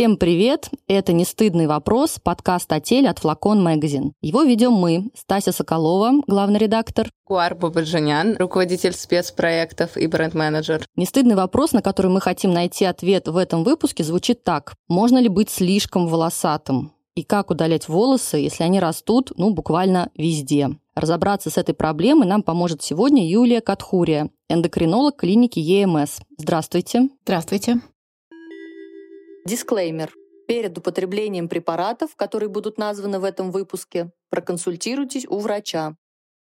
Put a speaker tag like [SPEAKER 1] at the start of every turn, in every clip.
[SPEAKER 1] Всем привет! Это «Не стыдный вопрос» подкаст о теле от Флакон Магазин. Его ведем мы, Стася Соколова, главный редактор.
[SPEAKER 2] Куар Бабаджанян, руководитель спецпроектов и бренд-менеджер.
[SPEAKER 1] Не стыдный вопрос, на который мы хотим найти ответ в этом выпуске, звучит так. Можно ли быть слишком волосатым? И как удалять волосы, если они растут, ну, буквально везде? Разобраться с этой проблемой нам поможет сегодня Юлия Катхурия, эндокринолог клиники ЕМС. Здравствуйте.
[SPEAKER 3] Здравствуйте.
[SPEAKER 1] Дисклеймер. Перед употреблением препаратов, которые будут названы в этом выпуске, проконсультируйтесь у врача.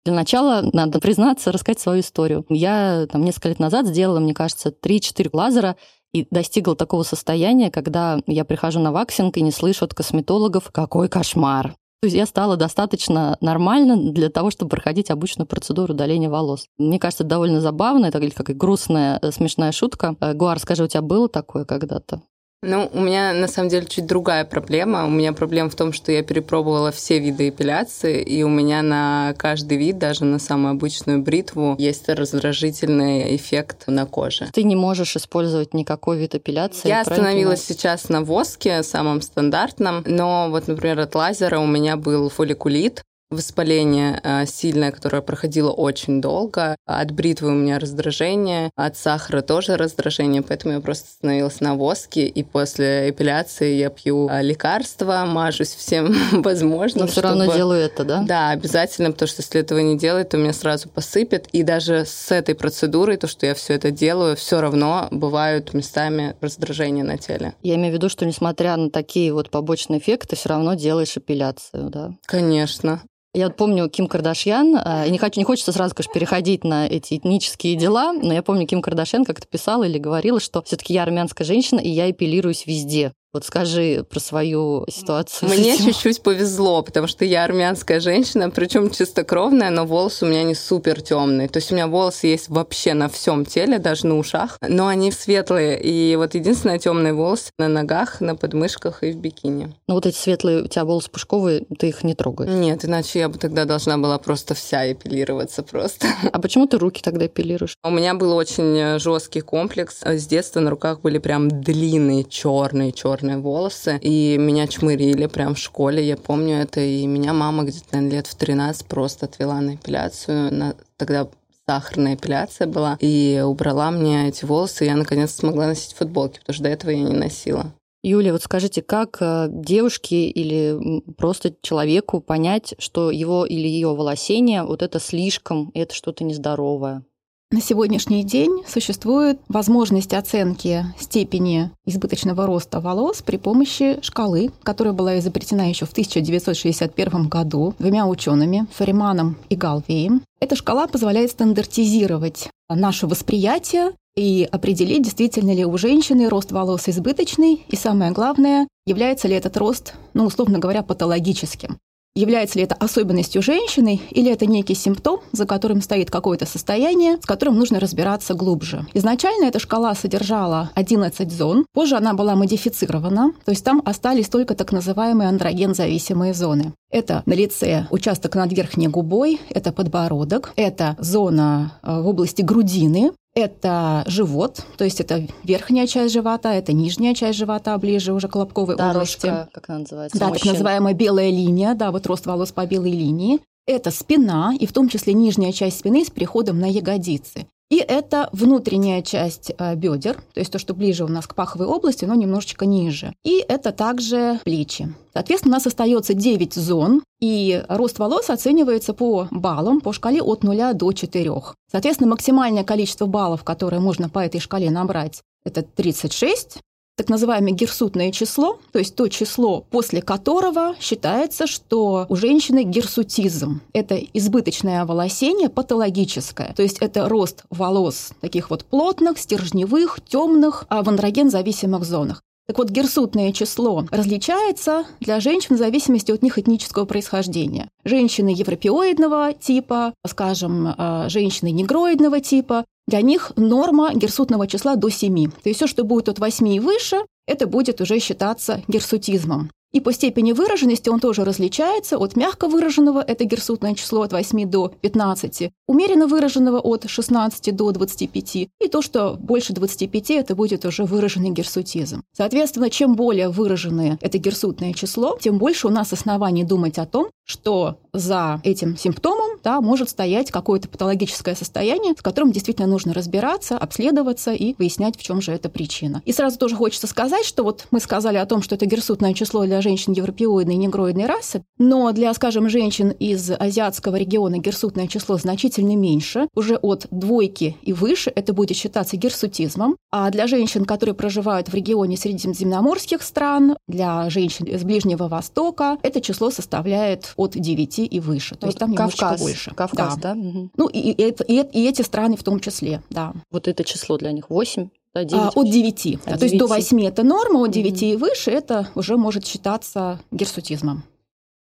[SPEAKER 1] Для начала надо признаться, рассказать свою историю. Я там несколько лет назад сделала, мне кажется, 3-4 лазера и достигла такого состояния, когда я прихожу на ваксинг и не слышу от косметологов «какой кошмар». То есть я стала достаточно нормально для того, чтобы проходить обычную процедуру удаления волос. Мне кажется, это довольно забавно, это как грустная, э, смешная шутка. Э, Гуар, скажи, у тебя было такое когда-то?
[SPEAKER 2] Ну, у меня на самом деле чуть другая проблема. У меня проблема в том, что я перепробовала все виды эпиляции, и у меня на каждый вид, даже на самую обычную бритву, есть раздражительный эффект на коже.
[SPEAKER 1] Ты не можешь использовать никакой вид эпиляции?
[SPEAKER 2] Я остановилась сейчас на воске, самом стандартном, но вот, например, от лазера у меня был фолликулит, Воспаление э, сильное, которое проходило очень долго. От бритвы у меня раздражение, от сахара тоже раздражение, поэтому я просто становилась на воске, и после эпиляции я пью э, лекарства, мажусь всем возможным.
[SPEAKER 1] Но все чтобы... равно делаю это, да?
[SPEAKER 2] Да, обязательно, потому что если этого не делать, то меня сразу посыпет. И даже с этой процедурой, то, что я все это делаю, все равно бывают местами раздражения на теле.
[SPEAKER 1] Я имею в виду, что несмотря на такие вот побочные эффекты, все равно делаешь эпиляцию, да?
[SPEAKER 2] Конечно.
[SPEAKER 1] Я вот помню Ким Кардашьян, а, и не, хочу, не хочется сразу, конечно, переходить на эти этнические дела, но я помню, Ким Кардашьян как-то писала или говорила, что все таки я армянская женщина, и я эпилируюсь везде. Вот скажи про свою ситуацию.
[SPEAKER 2] Мне чуть-чуть повезло, потому что я армянская женщина, причем чистокровная, но волосы у меня не супер темные. То есть у меня волосы есть вообще на всем теле, даже на ушах, но они светлые. И вот единственное темные волосы на ногах, на подмышках и в бикини.
[SPEAKER 1] Ну вот эти светлые у тебя волосы пушковые, ты их не трогаешь?
[SPEAKER 2] Нет, иначе я бы тогда должна была просто вся эпилироваться просто.
[SPEAKER 1] А почему ты руки тогда эпилируешь?
[SPEAKER 2] У меня был очень жесткий комплекс. С детства на руках были прям длинные черные черные черные волосы, и меня чмырили прям в школе, я помню это, и меня мама где-то, наверное, лет в 13 просто отвела на эпиляцию, на... тогда сахарная эпиляция была, и убрала мне эти волосы, и я наконец смогла носить футболки, потому что до этого я не носила.
[SPEAKER 1] Юлия, вот скажите, как э, девушке или просто человеку понять, что его или ее волосение вот это слишком, это что-то нездоровое?
[SPEAKER 3] На сегодняшний день существует возможность оценки степени избыточного роста волос при помощи шкалы, которая была изобретена еще в 1961 году двумя учеными Фариманом и Галвеем. Эта шкала позволяет стандартизировать наше восприятие и определить, действительно ли у женщины рост волос избыточный, и самое главное, является ли этот рост, ну, условно говоря, патологическим. Является ли это особенностью женщины или это некий симптом, за которым стоит какое-то состояние, с которым нужно разбираться глубже. Изначально эта шкала содержала 11 зон, позже она была модифицирована, то есть там остались только так называемые андроген-зависимые зоны. Это на лице участок над верхней губой, это подбородок, это зона э, в области грудины, это живот, то есть это верхняя часть живота, это нижняя часть живота, ближе уже к лобковой
[SPEAKER 1] Дорожка,
[SPEAKER 3] области.
[SPEAKER 1] как она называется?
[SPEAKER 3] Да, так называемая белая линия, да, вот рост волос по белой линии. Это спина, и в том числе нижняя часть спины с переходом на ягодицы. И это внутренняя часть э, бедер, то есть то, что ближе у нас к паховой области, но немножечко ниже. И это также плечи. Соответственно, у нас остается 9 зон, и рост волос оценивается по баллам, по шкале от 0 до 4. Соответственно, максимальное количество баллов, которое можно по этой шкале набрать, это 36, так называемое гирсутное число, то есть то число, после которого считается, что у женщины гирсутизм. Это избыточное волосение патологическое, то есть это рост волос таких вот плотных, стержневых, темных, а в андроген-зависимых зонах. Так вот, герсутное число различается для женщин в зависимости от них этнического происхождения. Женщины европеоидного типа, скажем, э, женщины негроидного типа, для них норма герсутного числа до 7. То есть все, что будет от 8 и выше, это будет уже считаться герсутизмом. И по степени выраженности он тоже различается от мягко выраженного, это герсутное число от 8 до 15, умеренно выраженного от 16 до 25, и то, что больше 25, это будет уже выраженный герсутизм. Соответственно, чем более выраженное это герсутное число, тем больше у нас оснований думать о том, что за этим симптомом да, может стоять какое-то патологическое состояние, с которым действительно нужно разбираться, обследоваться и выяснять, в чем же эта причина. И сразу тоже хочется сказать, что вот мы сказали о том, что это герсутное число для женщин европеоидной и негроидной расы, но для, скажем, женщин из азиатского региона герсутное число значительно меньше, уже от двойки и выше это будет считаться герсутизмом, а для женщин, которые проживают в регионе средиземноморских стран, для женщин из Ближнего Востока, это число составляет от 9 и выше. То вот есть там
[SPEAKER 1] Кавказ,
[SPEAKER 3] немножечко больше.
[SPEAKER 1] Кавказ, да? да?
[SPEAKER 3] Ну, и, и, и, и эти страны в том числе, да.
[SPEAKER 1] Вот это число для них 8?
[SPEAKER 3] Да, 9. А, от 9. От 9. То есть до 8 это норма, от 9 mm-hmm. и выше это уже может считаться герсутизмом.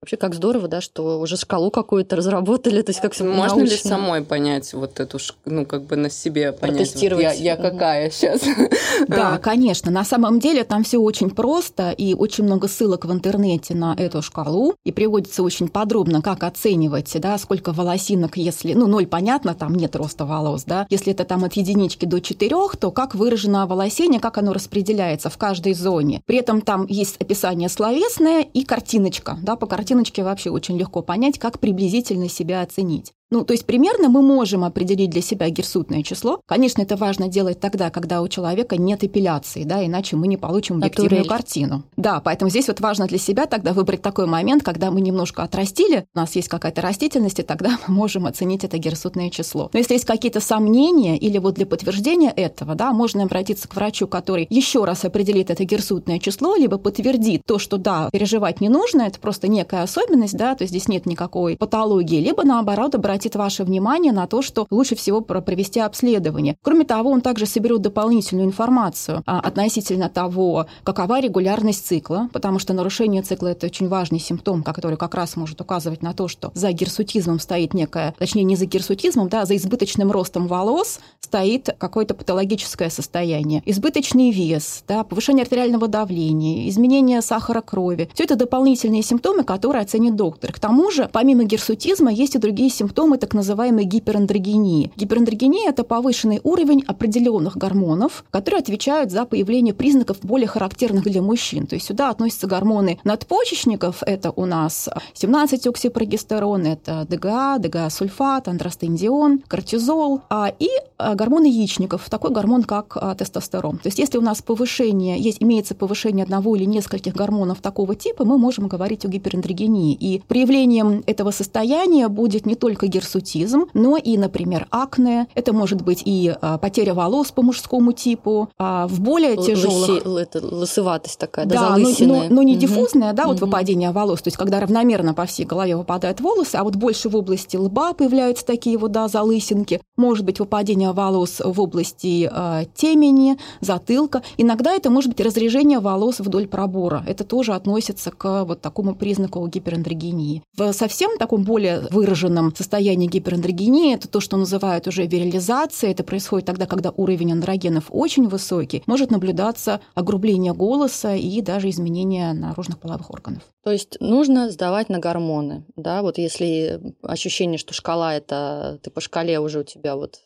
[SPEAKER 1] Вообще, как здорово, да, что уже шкалу какую-то разработали, то есть как все
[SPEAKER 2] Можно научно. ли самой понять вот эту, ну, как бы на себе понять, вот я, я какая сейчас?
[SPEAKER 3] Да, конечно. На самом деле там все очень просто, и очень много ссылок в интернете на эту шкалу, и приводится очень подробно, как оценивать, да, сколько волосинок, если, ну, ноль понятно, там нет роста волос, да, если это там от единички до четырех, то как выражено волосение, как оно распределяется в каждой зоне. При этом там есть описание словесное и картиночка, да, по картинке картиночке вообще очень легко понять, как приблизительно себя оценить. Ну, то есть примерно мы можем определить для себя герсутное число. Конечно, это важно делать тогда, когда у человека нет эпиляции, да, иначе мы не получим объективную Натурель. картину. Да, поэтому здесь вот важно для себя тогда выбрать такой момент, когда мы немножко отрастили, у нас есть какая-то растительность, и тогда мы можем оценить это герсутное число. Но если есть какие-то сомнения или вот для подтверждения этого, да, можно обратиться к врачу, который еще раз определит это герсутное число, либо подтвердит то, что да, переживать не нужно, это просто некая особенность, да, то есть здесь нет никакой патологии, либо наоборот обратиться обратит ваше внимание на то, что лучше всего провести обследование. Кроме того, он также соберет дополнительную информацию а, относительно того, какова регулярность цикла, потому что нарушение цикла – это очень важный симптом, который как раз может указывать на то, что за гирсутизмом стоит некая, точнее, не за гирсутизмом, да, а за избыточным ростом волос стоит какое-то патологическое состояние. Избыточный вес, да, повышение артериального давления, изменение сахара крови. Все это дополнительные симптомы, которые оценит доктор. К тому же, помимо гирсутизма, есть и другие симптомы, так называемой гиперандрогении. Гиперандрогения – это повышенный уровень определенных гормонов, которые отвечают за появление признаков более характерных для мужчин. То есть сюда относятся гормоны надпочечников, это у нас 17-оксипрогестерон, это ДГА, ДГА-сульфат, андростендион, кортизол, а, и а, гормоны яичников, такой гормон, как а, тестостерон. То есть если у нас повышение, есть, имеется повышение одного или нескольких гормонов такого типа, мы можем говорить о гиперандрогении. И проявлением этого состояния будет не только гирсутизм, но и, например, акне. Это может быть и а, потеря волос по мужскому типу. А в более тяжелых...
[SPEAKER 1] Лыси, это лысоватость такая,
[SPEAKER 3] да, да но, но, но не угу. диффузная, да, угу. вот выпадение волос, то есть когда равномерно по всей голове выпадают волосы, а вот больше в области лба появляются такие вот, да, залысинки. Может быть выпадение волос в области э, темени, затылка. Иногда это может быть разрежение волос вдоль пробора. Это тоже относится к вот такому признаку гиперандрогении. В совсем таком более выраженном состоянии гиперандрогении, это то, что называют уже вирализацией. Это происходит тогда, когда уровень андрогенов очень высокий. Может наблюдаться огрубление голоса и даже изменение наружных половых органов.
[SPEAKER 1] То есть нужно сдавать на гормоны, да, вот если ощущение, что шкала это, ты по шкале уже у тебя вот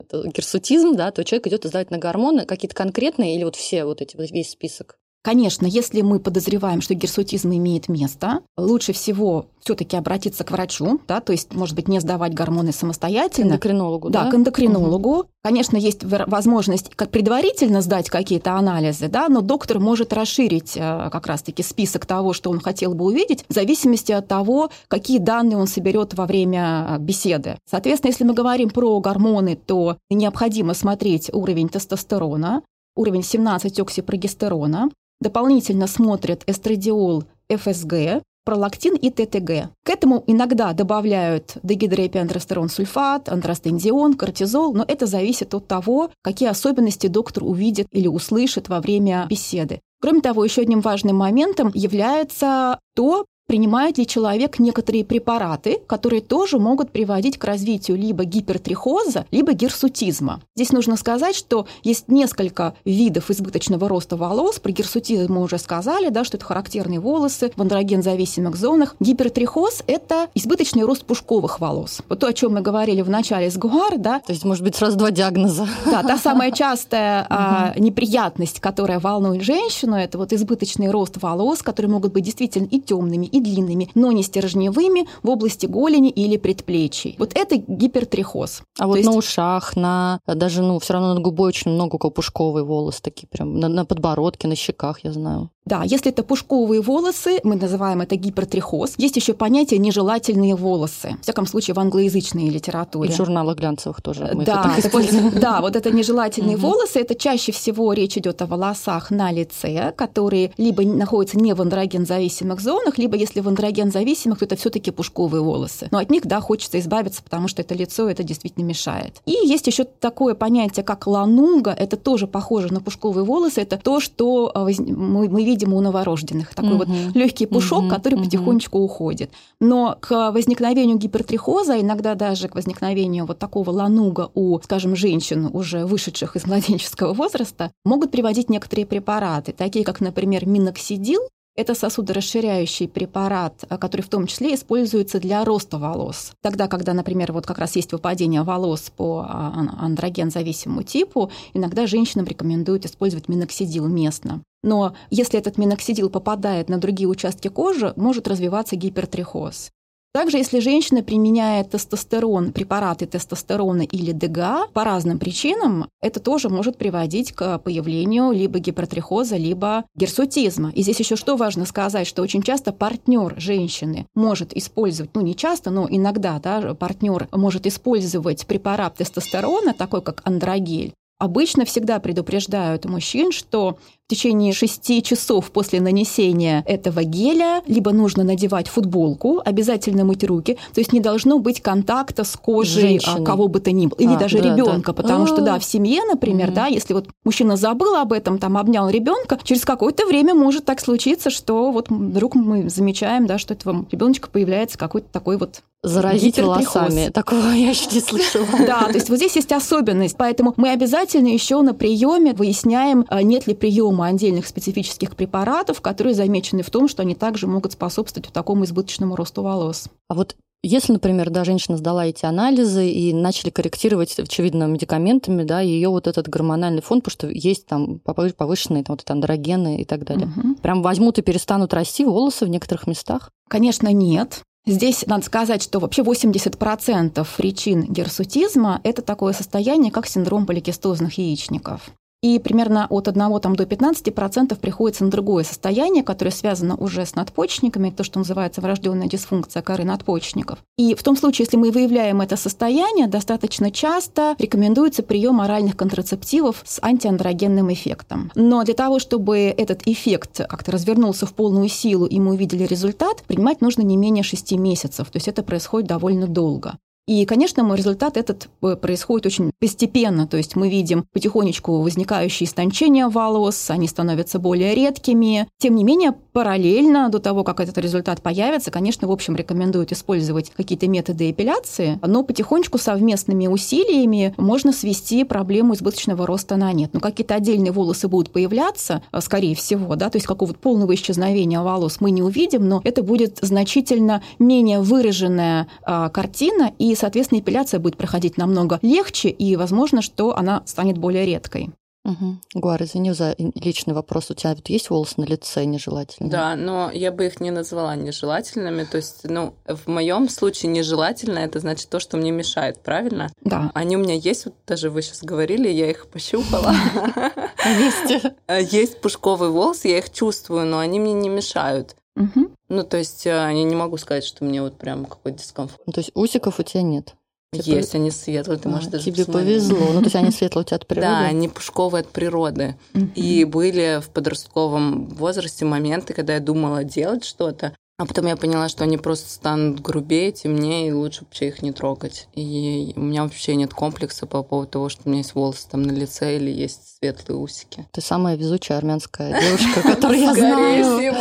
[SPEAKER 1] герсутизм, да, то человек идет сдавать на гормоны какие-то конкретные или вот все вот эти, вот весь список?
[SPEAKER 3] Конечно, если мы подозреваем, что герсутизм имеет место, лучше всего все-таки обратиться к врачу, да, то есть, может быть, не сдавать гормоны самостоятельно.
[SPEAKER 1] К эндокринологу, да?
[SPEAKER 3] Да, к эндокринологу. Угу. Конечно, есть возможность как предварительно сдать какие-то анализы, да, но доктор может расширить э, как раз-таки список того, что он хотел бы увидеть, в зависимости от того, какие данные он соберет во время э, беседы. Соответственно, если мы говорим про гормоны, то необходимо смотреть уровень тестостерона, уровень 17-оксипрогестерона, Дополнительно смотрят эстрадиол, ФСГ, пролактин и ТТГ. К этому иногда добавляют дегидроэпиандростерон сульфат, андростендион, кортизол, но это зависит от того, какие особенности доктор увидит или услышит во время беседы. Кроме того, еще одним важным моментом является то, принимает ли человек некоторые препараты, которые тоже могут приводить к развитию либо гипертрихоза, либо гирсутизма. Здесь нужно сказать, что есть несколько видов избыточного роста волос. Про гирсутизм мы уже сказали, да, что это характерные волосы в андроген-зависимых зонах. Гипертрихоз – это избыточный рост пушковых волос. Вот то, о чем мы говорили в начале с Гуар, да.
[SPEAKER 1] То есть, может быть, сразу два диагноза.
[SPEAKER 3] Да, та самая частая а, неприятность, которая волнует женщину, это вот избыточный рост волос, которые могут быть действительно и темными, и длинными, но не стержневыми в области голени или предплечий. Вот это гипертрихоз.
[SPEAKER 1] А вот есть... на ушах, на даже, ну, все равно над губой очень много пушковые волосы такие прям, на, на подбородке, на щеках, я знаю.
[SPEAKER 3] Да, если это пушковые волосы, мы называем это гипертрихоз. Есть еще понятие нежелательные волосы. В всяком случае, в англоязычной литературе.
[SPEAKER 1] И в журналах глянцевых тоже
[SPEAKER 3] мы да, это так Да, вот это нежелательные волосы. Это чаще всего речь идет о волосах на лице, которые либо находятся не в андроген-зависимых зонах, либо если в андроген-зависимых, то это все таки пушковые волосы. Но от них, да, хочется избавиться, потому что это лицо, это действительно мешает. И есть еще такое понятие, как ланунга. Это тоже похоже на пушковые волосы. Это то, что а, мы, мы видим у новорожденных. Такой угу. вот легкий пушок, угу. который угу. потихонечку уходит. Но к возникновению гипертрихоза, иногда даже к возникновению вот такого лануга у, скажем, женщин, уже вышедших из младенческого возраста, могут приводить некоторые препараты, такие как, например, миноксидил, это сосудорасширяющий препарат, э, который в том числе используется для роста волос. Тогда, когда, например, вот как раз есть выпадение волос по а, андроген-зависимому типу, иногда женщинам рекомендуют использовать миноксидил местно. Но если этот миноксидил попадает на другие участки кожи, может развиваться гипертрихоз. Также, если женщина применяет тестостерон, препараты тестостерона или ДГА по разным причинам, это тоже может приводить к появлению либо гипертрихоза, либо герсутизма. И здесь еще что важно сказать, что очень часто партнер женщины может использовать, ну не часто, но иногда да, партнер может использовать препарат тестостерона, такой как андрогель, Обычно всегда предупреждают мужчин, что в течение шести часов после нанесения этого геля либо нужно надевать футболку, обязательно мыть руки, то есть не должно быть контакта с кожей а, Женщины. кого бы то ни было, или а, даже да, ребенка, да. потому А-а-а. что да, в семье, например, mm-hmm. да, если вот мужчина забыл об этом, там обнял ребенка, через какое-то время может так случиться, что вот вдруг мы замечаем, да, что этого ребеночка появляется какой-то такой вот
[SPEAKER 1] Заразить волосами. Такого я еще не слышала.
[SPEAKER 3] Да, то есть вот здесь есть особенность. Поэтому мы обязательно еще на приеме выясняем, а, нет ли приема отдельных специфических препаратов, которые замечены в том, что они также могут способствовать такому избыточному росту волос.
[SPEAKER 1] А вот если, например, да, женщина сдала эти анализы и начали корректировать, очевидно, медикаментами, да, ее вот этот гормональный фон, потому что есть там повышенные там, вот это андрогены и так далее. Угу. Прям возьмут и перестанут расти волосы в некоторых местах?
[SPEAKER 3] Конечно, нет. Здесь надо сказать, что вообще 80% причин герсутизма – это такое состояние, как синдром поликистозных яичников и примерно от 1 там, до 15% приходится на другое состояние, которое связано уже с надпочечниками, то, что называется врожденная дисфункция коры надпочечников. И в том случае, если мы выявляем это состояние, достаточно часто рекомендуется прием оральных контрацептивов с антиандрогенным эффектом. Но для того, чтобы этот эффект как-то развернулся в полную силу и мы увидели результат, принимать нужно не менее 6 месяцев. То есть это происходит довольно долго. И, конечно, мой результат этот э, происходит очень постепенно, то есть мы видим потихонечку возникающие истончения волос, они становятся более редкими. Тем не менее, параллельно до того, как этот результат появится, конечно, в общем, рекомендуют использовать какие-то методы эпиляции, но потихонечку совместными усилиями можно свести проблему избыточного роста на нет. Но какие-то отдельные волосы будут появляться, э, скорее всего, да, то есть какого-то полного исчезновения волос мы не увидим, но это будет значительно менее выраженная а, картина, и и, соответственно, эпиляция будет проходить намного легче, и возможно, что она станет более редкой.
[SPEAKER 1] Угу. Гуар, извини за личный вопрос. У тебя вот есть волосы на лице нежелательные?
[SPEAKER 2] Да, но я бы их не назвала нежелательными. То есть, ну, в моем случае нежелательно это значит то, что мне мешает, правильно?
[SPEAKER 3] Да.
[SPEAKER 2] Они у меня есть, вот даже вы сейчас говорили, я их пощупала.
[SPEAKER 1] Есть.
[SPEAKER 2] Есть пушковые волосы, я их чувствую, но они мне не мешают. Ну, то есть я не могу сказать, что мне вот прям какой-то дискомфорт.
[SPEAKER 1] Ну, то есть усиков у тебя нет?
[SPEAKER 2] Есть, они светлые, ты а, можешь даже
[SPEAKER 1] Тебе посмотреть. повезло. Ну, то есть они светлые у тебя от природы?
[SPEAKER 2] Да, они пушковые от природы. И были в подростковом возрасте моменты, когда я думала делать что-то, А потом я поняла, что они просто станут грубее, темнее, и лучше вообще их не трогать. И у меня вообще нет комплекса по поводу того, что у меня есть волосы там на лице или есть светлые усики.
[SPEAKER 1] Ты самая везучая армянская девушка, которую я знаю.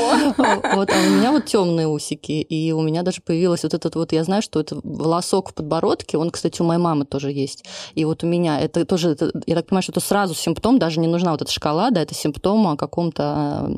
[SPEAKER 1] Вот, а у меня вот темные усики, и у меня даже появилось вот этот вот, я знаю, что это волосок в подбородке, он, кстати, у моей мамы тоже есть. И вот у меня это тоже, я так понимаю, что это сразу симптом, даже не нужна вот эта шкала, да, это симптом о каком-то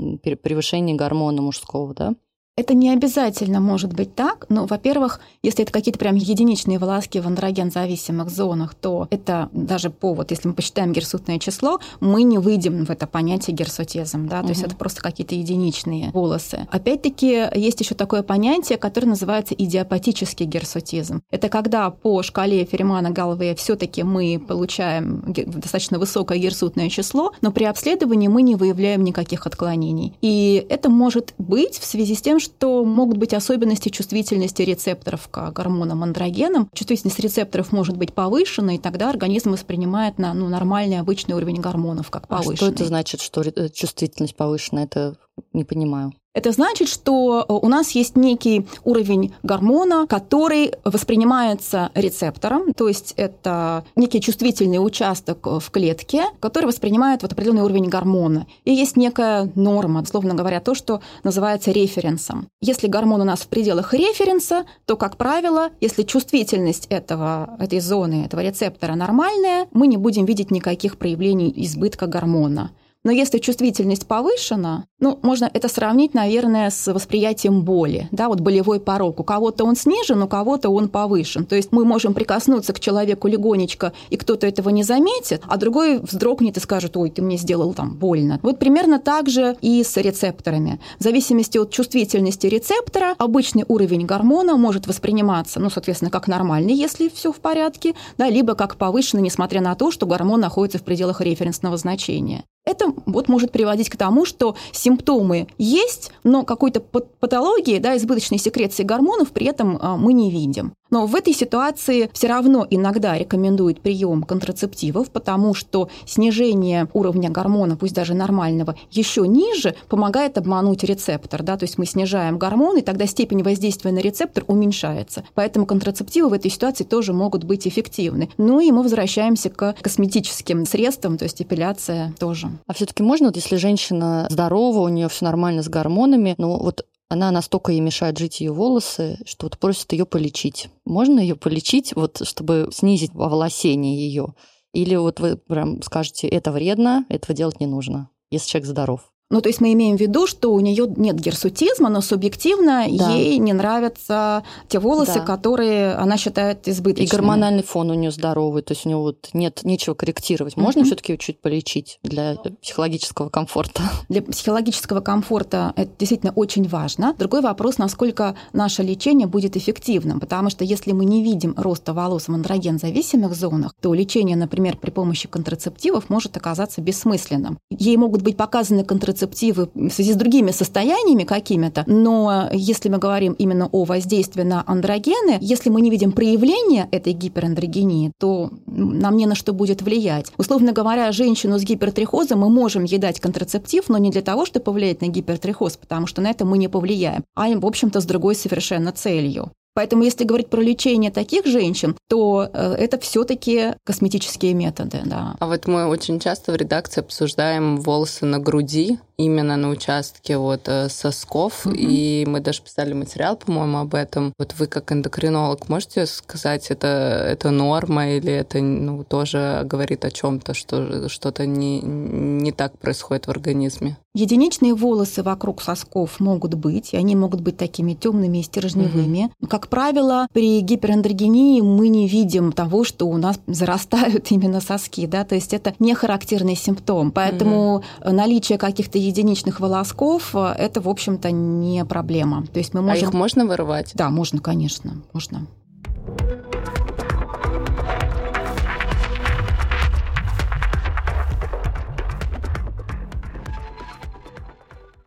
[SPEAKER 1] превышении гормона мужского, да?
[SPEAKER 3] Это не обязательно может быть так, но, во-первых, если это какие-то прям единичные волоски в андроген-зависимых зонах, то это даже повод, если мы посчитаем герсутное число, мы не выйдем в это понятие герсутезом, да, угу. то есть это просто какие-то единичные волосы. Опять-таки, есть еще такое понятие, которое называется идиопатический герсутизм. Это когда по шкале Феримана Галвея все таки мы получаем достаточно высокое герсутное число, но при обследовании мы не выявляем никаких отклонений. И это может быть в связи с тем, что могут быть особенности чувствительности рецепторов к гормонам андрогенам. Чувствительность рецепторов может быть повышена, и тогда организм воспринимает на ну, нормальный обычный уровень гормонов как повышенный. А
[SPEAKER 1] что это значит, что чувствительность повышена? Это не понимаю.
[SPEAKER 3] Это значит, что э, у нас есть некий уровень гормона, который воспринимается рецептором, то есть это некий чувствительный участок в клетке, который воспринимает вот определенный уровень гормона. И есть некая норма, словно говоря, то, что называется референсом. Если гормон у нас в пределах референса, то, как правило, если чувствительность этого, этой зоны, этого рецептора нормальная, мы не будем видеть никаких проявлений избытка гормона. Но если чувствительность повышена, ну, можно это сравнить, наверное, с восприятием боли. Да, вот болевой порог. У кого-то он снижен, у кого-то он повышен. То есть мы можем прикоснуться к человеку легонечко, и кто-то этого не заметит, а другой вздрогнет и скажет, ой, ты мне сделал там больно. Вот примерно так же и с рецепторами. В зависимости от чувствительности рецептора обычный уровень гормона может восприниматься, ну, соответственно, как нормальный, если все в порядке, да, либо как повышенный, несмотря на то, что гормон находится в пределах референсного значения. Это вот может приводить к тому, что симптомы есть, но какой-то патологии, да, избыточной секреции гормонов при этом а, мы не видим. Но в этой ситуации все равно иногда рекомендуют прием контрацептивов, потому что снижение уровня гормона, пусть даже нормального, еще ниже, помогает обмануть рецептор. Да? То есть мы снижаем гормон, и тогда степень воздействия на рецептор уменьшается. Поэтому контрацептивы в этой ситуации тоже могут быть эффективны. Ну и мы возвращаемся к косметическим средствам, то есть эпиляция тоже.
[SPEAKER 1] А все-таки можно, вот если женщина здорова, у нее все нормально с гормонами, ну вот она настолько ей мешает жить ее волосы, что вот просит ее полечить. Можно ее полечить, вот, чтобы снизить оволосение ее? Или вот вы прям скажете, это вредно, этого делать не нужно, если человек здоров?
[SPEAKER 3] Ну, то есть мы имеем в виду, что у нее нет герсутизма, но субъективно да. ей не нравятся те волосы, да. которые она считает избыточными.
[SPEAKER 1] И гормональный фон у нее здоровый, то есть у нее вот нет нечего корректировать. Можно mm-hmm. все-таки чуть полечить для психологического комфорта?
[SPEAKER 3] Для психологического комфорта это действительно очень важно. Другой вопрос, насколько наше лечение будет эффективным, потому что если мы не видим роста волос в андроген-зависимых зонах, то лечение, например, при помощи контрацептивов может оказаться бессмысленным. Ей могут быть показаны контрацептивы контрацептивы в связи с другими состояниями какими-то, но если мы говорим именно о воздействии на андрогены, если мы не видим проявления этой гиперандрогении, то нам не на что будет влиять. Условно говоря, женщину с гипертрихозом мы можем ей дать контрацептив, но не для того, чтобы повлиять на гипертрихоз, потому что на это мы не повлияем, а, в общем-то, с другой совершенно целью. Поэтому, если говорить про лечение таких женщин, то э, это все-таки косметические методы, да.
[SPEAKER 2] А вот мы очень часто в редакции обсуждаем волосы на груди, именно на участке вот э, сосков, mm-hmm. и мы даже писали материал, по-моему, об этом. Вот вы как эндокринолог можете сказать, это это норма или это ну тоже говорит о чем-то, что что-то не не так происходит в организме?
[SPEAKER 3] Единичные волосы вокруг сосков могут быть, и они могут быть такими темными и стержневыми. Mm-hmm. Как правило, при гиперандрогении мы не видим того, что у нас зарастают именно соски, да, то есть это не характерный симптом. Поэтому mm-hmm. наличие каких-то единичных волосков э, это, в общем-то, не проблема. То есть мы можем...
[SPEAKER 2] А их можно вырывать?
[SPEAKER 3] Да, можно, конечно, можно.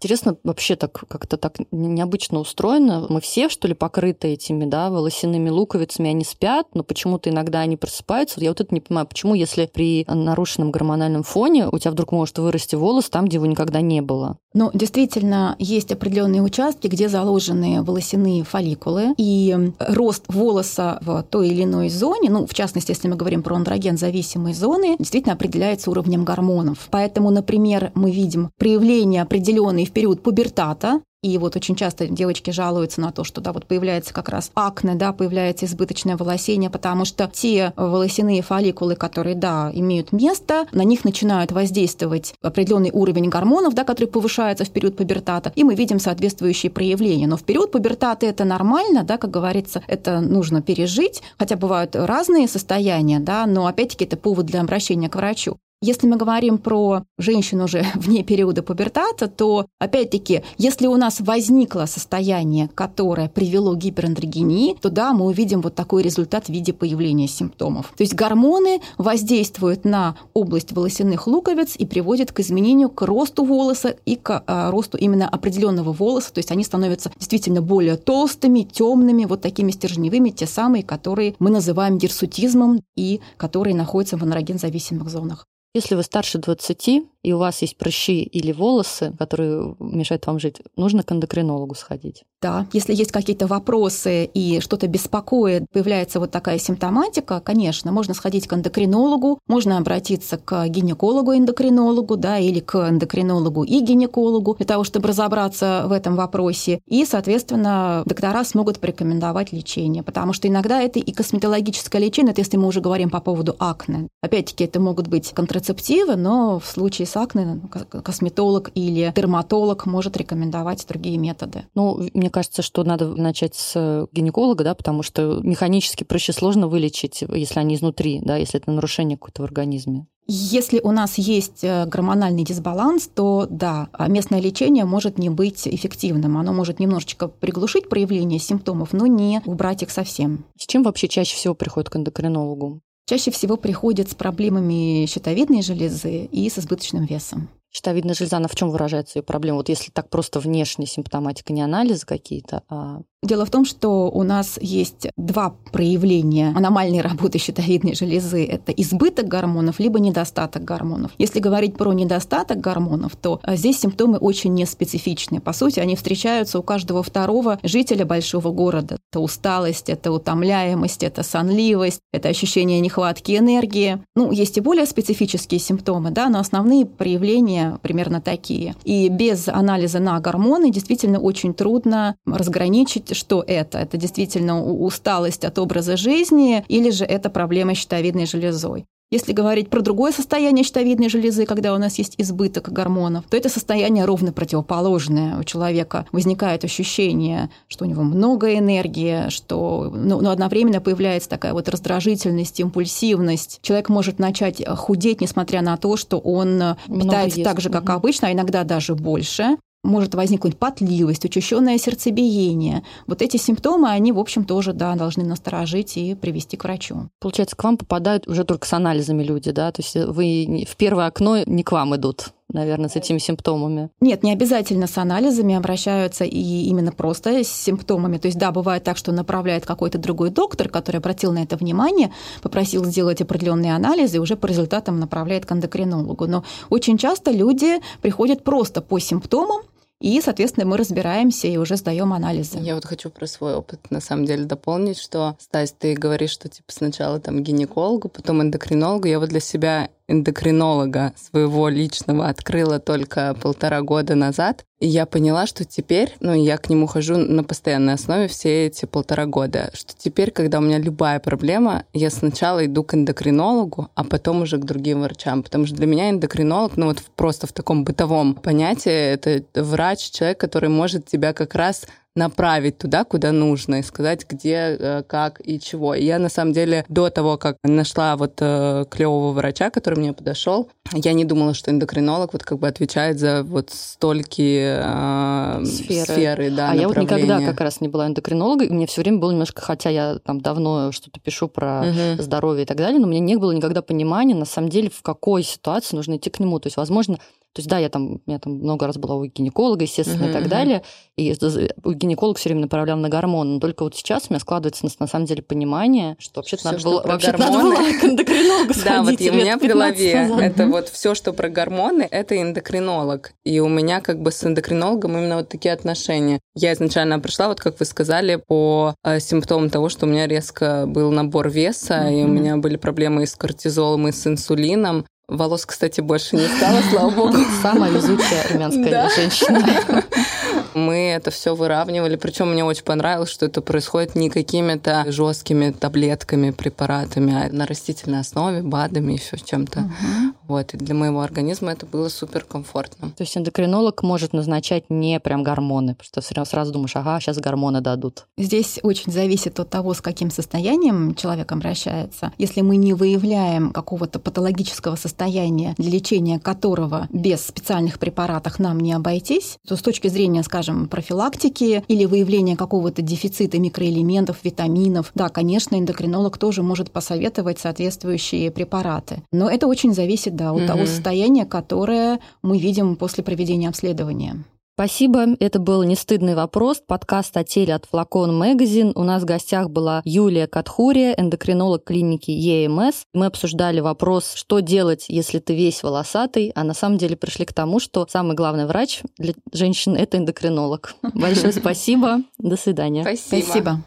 [SPEAKER 1] Интересно, вообще так как-то так необычно устроено. Мы все, что ли, покрыты этими, да, волосяными луковицами, они спят, но почему-то иногда они просыпаются. Я вот это не понимаю, почему, если при нарушенном гормональном фоне у тебя вдруг может вырасти волос там, где его никогда не было?
[SPEAKER 3] Ну, действительно, есть определенные участки, где заложены волосяные фолликулы, и рост волоса в той или иной зоне, ну, в частности, если мы говорим про андроген-зависимые зоны, действительно определяется уровнем гормонов. Поэтому, например, мы видим проявление определенной в период пубертата, и вот очень часто девочки жалуются на то, что да, вот появляется как раз акне, да, появляется избыточное волосение, потому что те волосяные фолликулы, которые, да, имеют место, на них начинают воздействовать определенный уровень гормонов, да, который повышается в период пубертата, и мы видим соответствующие проявления. Но в период пубертата это нормально, да, как говорится, это нужно пережить, хотя бывают разные состояния, да, но опять-таки это повод для обращения к врачу. Если мы говорим про женщину уже вне периода пубертата, то, опять-таки, если у нас возникло состояние, которое привело к гиперандрогении, то да, мы увидим вот такой результат в виде появления симптомов. То есть гормоны воздействуют на область волосяных луковиц и приводят к изменению, к росту волоса и к а, росту именно определенного волоса. То есть они становятся действительно более толстыми, темными, вот такими стержневыми, те самые, которые мы называем гирсутизмом и которые находятся в анроген-зависимых зонах.
[SPEAKER 1] Если вы старше 20, и у вас есть прыщи или волосы, которые мешают вам жить, нужно к эндокринологу сходить.
[SPEAKER 3] Да, если есть какие-то вопросы и что-то беспокоит, появляется вот такая симптоматика, конечно, можно сходить к эндокринологу, можно обратиться к гинекологу-эндокринологу, да, или к эндокринологу и гинекологу для того, чтобы разобраться в этом вопросе. И, соответственно, доктора смогут порекомендовать лечение, потому что иногда это и косметологическое лечение, это если мы уже говорим по поводу акне. Опять-таки, это могут быть контрацептивы, но в случае с акне косметолог или дерматолог может рекомендовать другие методы.
[SPEAKER 1] Ну, мне кажется, что надо начать с гинеколога, да, потому что механически проще сложно вылечить, если они изнутри, да, если это нарушение какое-то в организме.
[SPEAKER 3] Если у нас есть э, гормональный дисбаланс, то да, а местное лечение может не быть эффективным. Оно может немножечко приглушить проявление симптомов, но не убрать их совсем.
[SPEAKER 1] С чем вообще чаще всего приходят к эндокринологу?
[SPEAKER 3] чаще всего приходят с проблемами щитовидной железы и с избыточным весом.
[SPEAKER 1] Щитовидная железа, она в чем выражается ее проблема? Вот если так просто внешне симптоматика, не анализы какие-то, а
[SPEAKER 3] Дело в том, что у нас есть два проявления аномальной работы щитовидной железы. Это избыток гормонов, либо недостаток гормонов. Если говорить про недостаток гормонов, то а, здесь симптомы очень неспецифичны. По сути, они встречаются у каждого второго жителя большого города. Это усталость, это утомляемость, это сонливость, это ощущение нехватки энергии. Ну, есть и более специфические симптомы, да, но основные проявления примерно такие. И без анализа на гормоны действительно очень трудно разграничить что это? Это действительно усталость от образа жизни или же это проблема щитовидной железой? Если говорить про другое состояние щитовидной железы, когда у нас есть избыток гормонов, то это состояние ровно противоположное. У человека возникает ощущение, что у него много энергии, что ну, но одновременно появляется такая вот раздражительность, импульсивность. Человек может начать худеть, несмотря на то, что он много питается ест. так же, как обычно, а иногда даже больше может возникнуть потливость, учащенное сердцебиение. Вот эти симптомы, они, в общем, тоже, да, должны насторожить и привести к врачу.
[SPEAKER 1] Получается, к вам попадают уже только с анализами люди, да? То есть вы в первое окно не к вам идут наверное, с этими симптомами?
[SPEAKER 3] Нет, не обязательно с анализами обращаются и именно просто с симптомами. То есть, да, бывает так, что направляет какой-то другой доктор, который обратил на это внимание, попросил сделать определенные анализы и уже по результатам направляет к эндокринологу. Но очень часто люди приходят просто по симптомам, и, соответственно, мы разбираемся и уже сдаем анализы.
[SPEAKER 2] Я вот хочу про свой опыт на самом деле дополнить, что, Стась, ты говоришь, что типа сначала там гинекологу, потом эндокринологу. Я вот для себя эндокринолога своего личного открыла только полтора года назад. И я поняла, что теперь, ну, я к нему хожу на постоянной основе все эти полтора года, что теперь, когда у меня любая проблема, я сначала иду к эндокринологу, а потом уже к другим врачам. Потому что для меня эндокринолог, ну, вот просто в таком бытовом понятии, это врач, человек, который может тебя как раз направить туда, куда нужно, и сказать, где, э, как и чего. И я, на самом деле, до того, как нашла вот э, клевого врача, который мне подошел, я не думала, что эндокринолог вот как бы отвечает за вот столькие э, сферы. сферы да,
[SPEAKER 1] а я вот никогда как раз не была эндокринологом, и мне все время было немножко, хотя я там давно что-то пишу про угу. здоровье и так далее, но у меня не было никогда понимания, на самом деле, в какой ситуации нужно идти к нему. То есть, возможно, То есть, да, я там, я там много раз была у гинеколога, естественно, uh-huh, и так далее. И у гинеколог все время направлял на гормоны. Но только вот сейчас у меня складывается на, на самом деле понимание, что вообще-то надо, было, вообще надо было к эндокринологу сходить.
[SPEAKER 2] Да, вот у меня в голове это вот все, что про гормоны, это эндокринолог. И у меня как бы с эндокринологом именно вот такие отношения. Я изначально пришла, вот как вы сказали, по э, симптомам того, что у меня резко был набор веса, и у меня были проблемы и с кортизолом, и с инсулином. Волос, кстати, больше не стало, слава богу.
[SPEAKER 1] Самая везучая армянская женщина.
[SPEAKER 2] Мы это все выравнивали, причем мне очень понравилось, что это происходит не какими-то жесткими таблетками, препаратами, а на растительной основе, БАДами, еще чем-то. Угу. Вот, и для моего организма это было супер комфортно.
[SPEAKER 1] То есть эндокринолог может назначать не прям гормоны, потому что сразу думаешь, ага, сейчас гормоны дадут.
[SPEAKER 3] Здесь очень зависит от того, с каким состоянием человек обращается. Если мы не выявляем какого-то патологического состояния, для лечения которого без специальных препаратов нам не обойтись, то с точки зрения, скажем, скажем, профилактики или выявления какого-то дефицита микроэлементов, витаминов, да, конечно, эндокринолог тоже может посоветовать соответствующие препараты. Но это очень зависит, да, от угу. того состояния, которое мы видим после проведения обследования.
[SPEAKER 1] Спасибо. Это был «Не стыдный вопрос», подкаст о теле от Флакон Магазин. У нас в гостях была Юлия Катхурия, эндокринолог клиники ЕМС. Мы обсуждали вопрос, что делать, если ты весь волосатый, а на самом деле пришли к тому, что самый главный врач для женщин – это эндокринолог. Большое спасибо. До свидания.
[SPEAKER 2] Спасибо.
[SPEAKER 3] Спасибо.